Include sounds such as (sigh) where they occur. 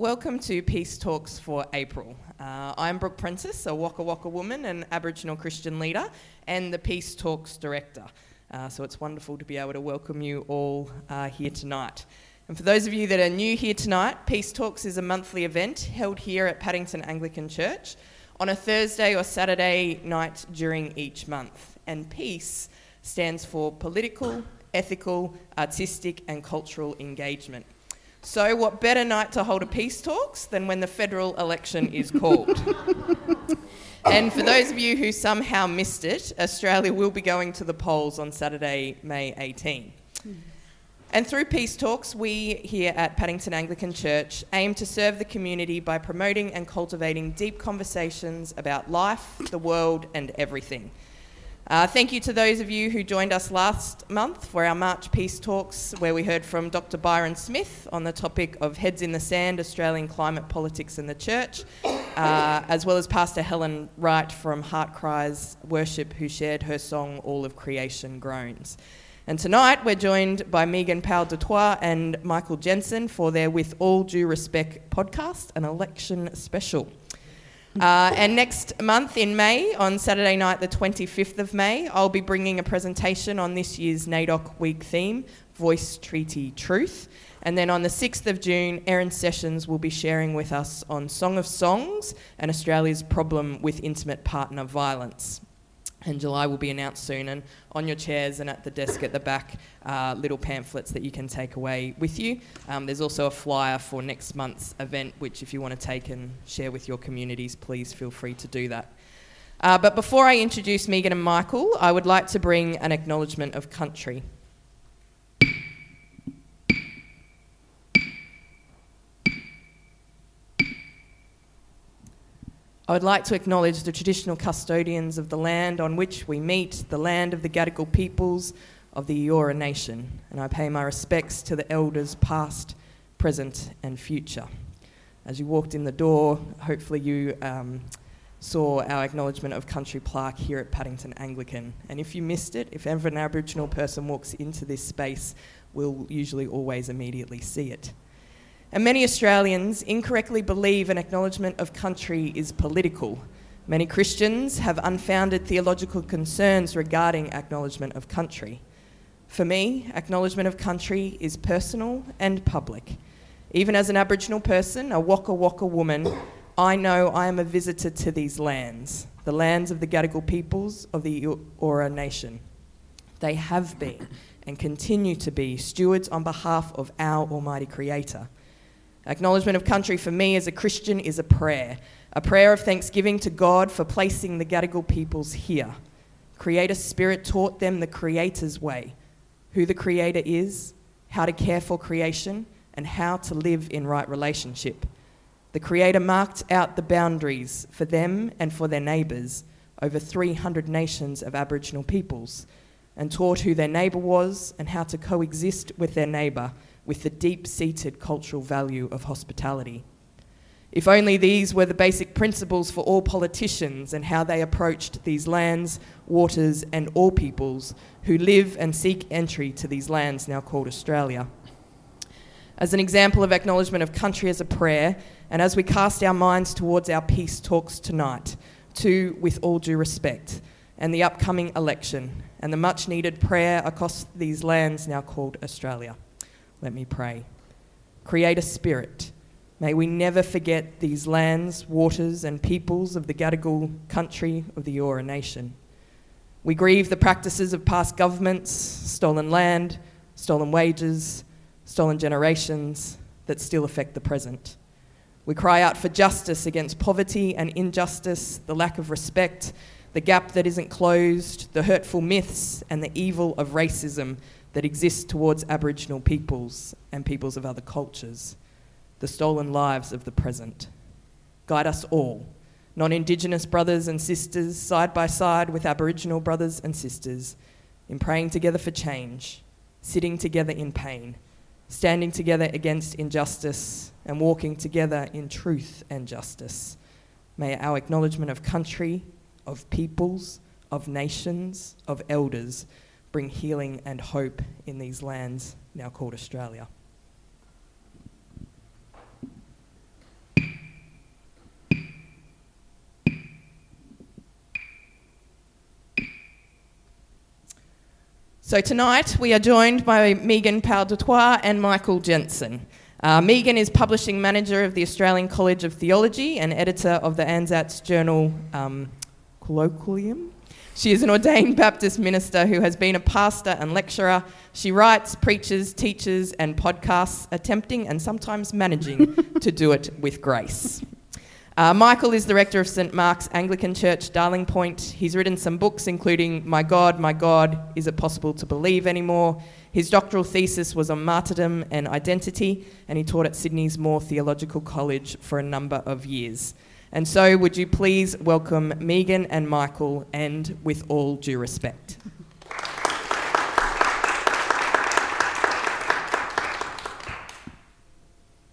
welcome to Peace Talks for April. Uh, I'm Brooke Prentice, a Wakka Wakka woman and Aboriginal Christian leader, and the Peace Talks director. Uh, so it's wonderful to be able to welcome you all uh, here tonight. And for those of you that are new here tonight, Peace Talks is a monthly event held here at Paddington Anglican Church on a Thursday or Saturday night during each month. And peace stands for political, ethical, artistic, and cultural engagement. So, what better night to hold a peace talks than when the federal election is called? (laughs) and for those of you who somehow missed it, Australia will be going to the polls on Saturday, May 18. And through Peace Talks, we here at Paddington Anglican Church aim to serve the community by promoting and cultivating deep conversations about life, the world, and everything. Uh, thank you to those of you who joined us last month for our March Peace Talks, where we heard from Dr. Byron Smith on the topic of Heads in the Sand Australian Climate Politics and the Church, uh, as well as Pastor Helen Wright from Heart Cries Worship, who shared her song All of Creation Groans. And tonight we're joined by Megan Powell du Toit and Michael Jensen for their With All Due Respect podcast, an election special. Uh, and next month in May, on Saturday night, the 25th of May, I'll be bringing a presentation on this year's NAIDOC Week theme, Voice Treaty Truth. And then on the 6th of June, Erin Sessions will be sharing with us on Song of Songs and Australia's problem with intimate partner violence and July will be announced soon. And on your chairs and at the desk at the back, uh, little pamphlets that you can take away with you. Um, there's also a flyer for next month's event, which if you want to take and share with your communities, please feel free to do that. Uh, but before I introduce Megan and Michael, I would like to bring an acknowledgement of country. I would like to acknowledge the traditional custodians of the land on which we meet, the land of the Gadigal peoples of the Eora Nation, and I pay my respects to the elders past, present, and future. As you walked in the door, hopefully you um, saw our acknowledgement of country plaque here at Paddington Anglican. And if you missed it, if ever an Aboriginal person walks into this space, we'll usually always immediately see it. And many Australians incorrectly believe an acknowledgement of country is political. Many Christians have unfounded theological concerns regarding acknowledgement of country. For me, acknowledgement of country is personal and public. Even as an Aboriginal person, a Wakka Wakka woman, I know I am a visitor to these lands, the lands of the Gadigal peoples of the Eora Nation. They have been and continue to be stewards on behalf of our Almighty Creator. Acknowledgement of country for me as a Christian is a prayer, a prayer of thanksgiving to God for placing the Gadigal peoples here. Creator Spirit taught them the Creator's way, who the Creator is, how to care for creation, and how to live in right relationship. The Creator marked out the boundaries for them and for their neighbours over 300 nations of Aboriginal peoples and taught who their neighbour was and how to coexist with their neighbour with the deep seated cultural value of hospitality. If only these were the basic principles for all politicians and how they approached these lands, waters, and all peoples who live and seek entry to these lands now called Australia. As an example of acknowledgement of country as a prayer, and as we cast our minds towards our peace talks tonight, to with all due respect, and the upcoming election, and the much needed prayer across these lands now called Australia. Let me pray. Creator Spirit. May we never forget these lands, waters, and peoples of the Gadigal country of the Eora Nation. We grieve the practices of past governments, stolen land, stolen wages, stolen generations that still affect the present. We cry out for justice against poverty and injustice, the lack of respect, the gap that isn't closed, the hurtful myths, and the evil of racism that exists towards Aboriginal peoples and peoples of other cultures, the stolen lives of the present. Guide us all, non Indigenous brothers and sisters, side by side with Aboriginal brothers and sisters, in praying together for change, sitting together in pain, standing together against injustice, and walking together in truth and justice. May our acknowledgement of country, of peoples, of nations, of elders, bring healing and hope in these lands now called Australia. So tonight we are joined by Megan Powell du Toit and Michael Jensen. Uh, Megan is publishing manager of the Australian College of Theology and editor of the ANZATS journal um, Colloquium. She is an ordained Baptist minister who has been a pastor and lecturer. She writes, preaches, teaches, and podcasts, attempting and sometimes managing (laughs) to do it with grace. Uh, Michael is the rector of St Mark's Anglican Church, Darling Point. He's written some books, including My God, My God, Is It Possible to Believe Anymore? His doctoral thesis was on martyrdom and identity, and he taught at Sydney's Moore Theological College for a number of years. And so, would you please welcome Megan and Michael, and with all due respect.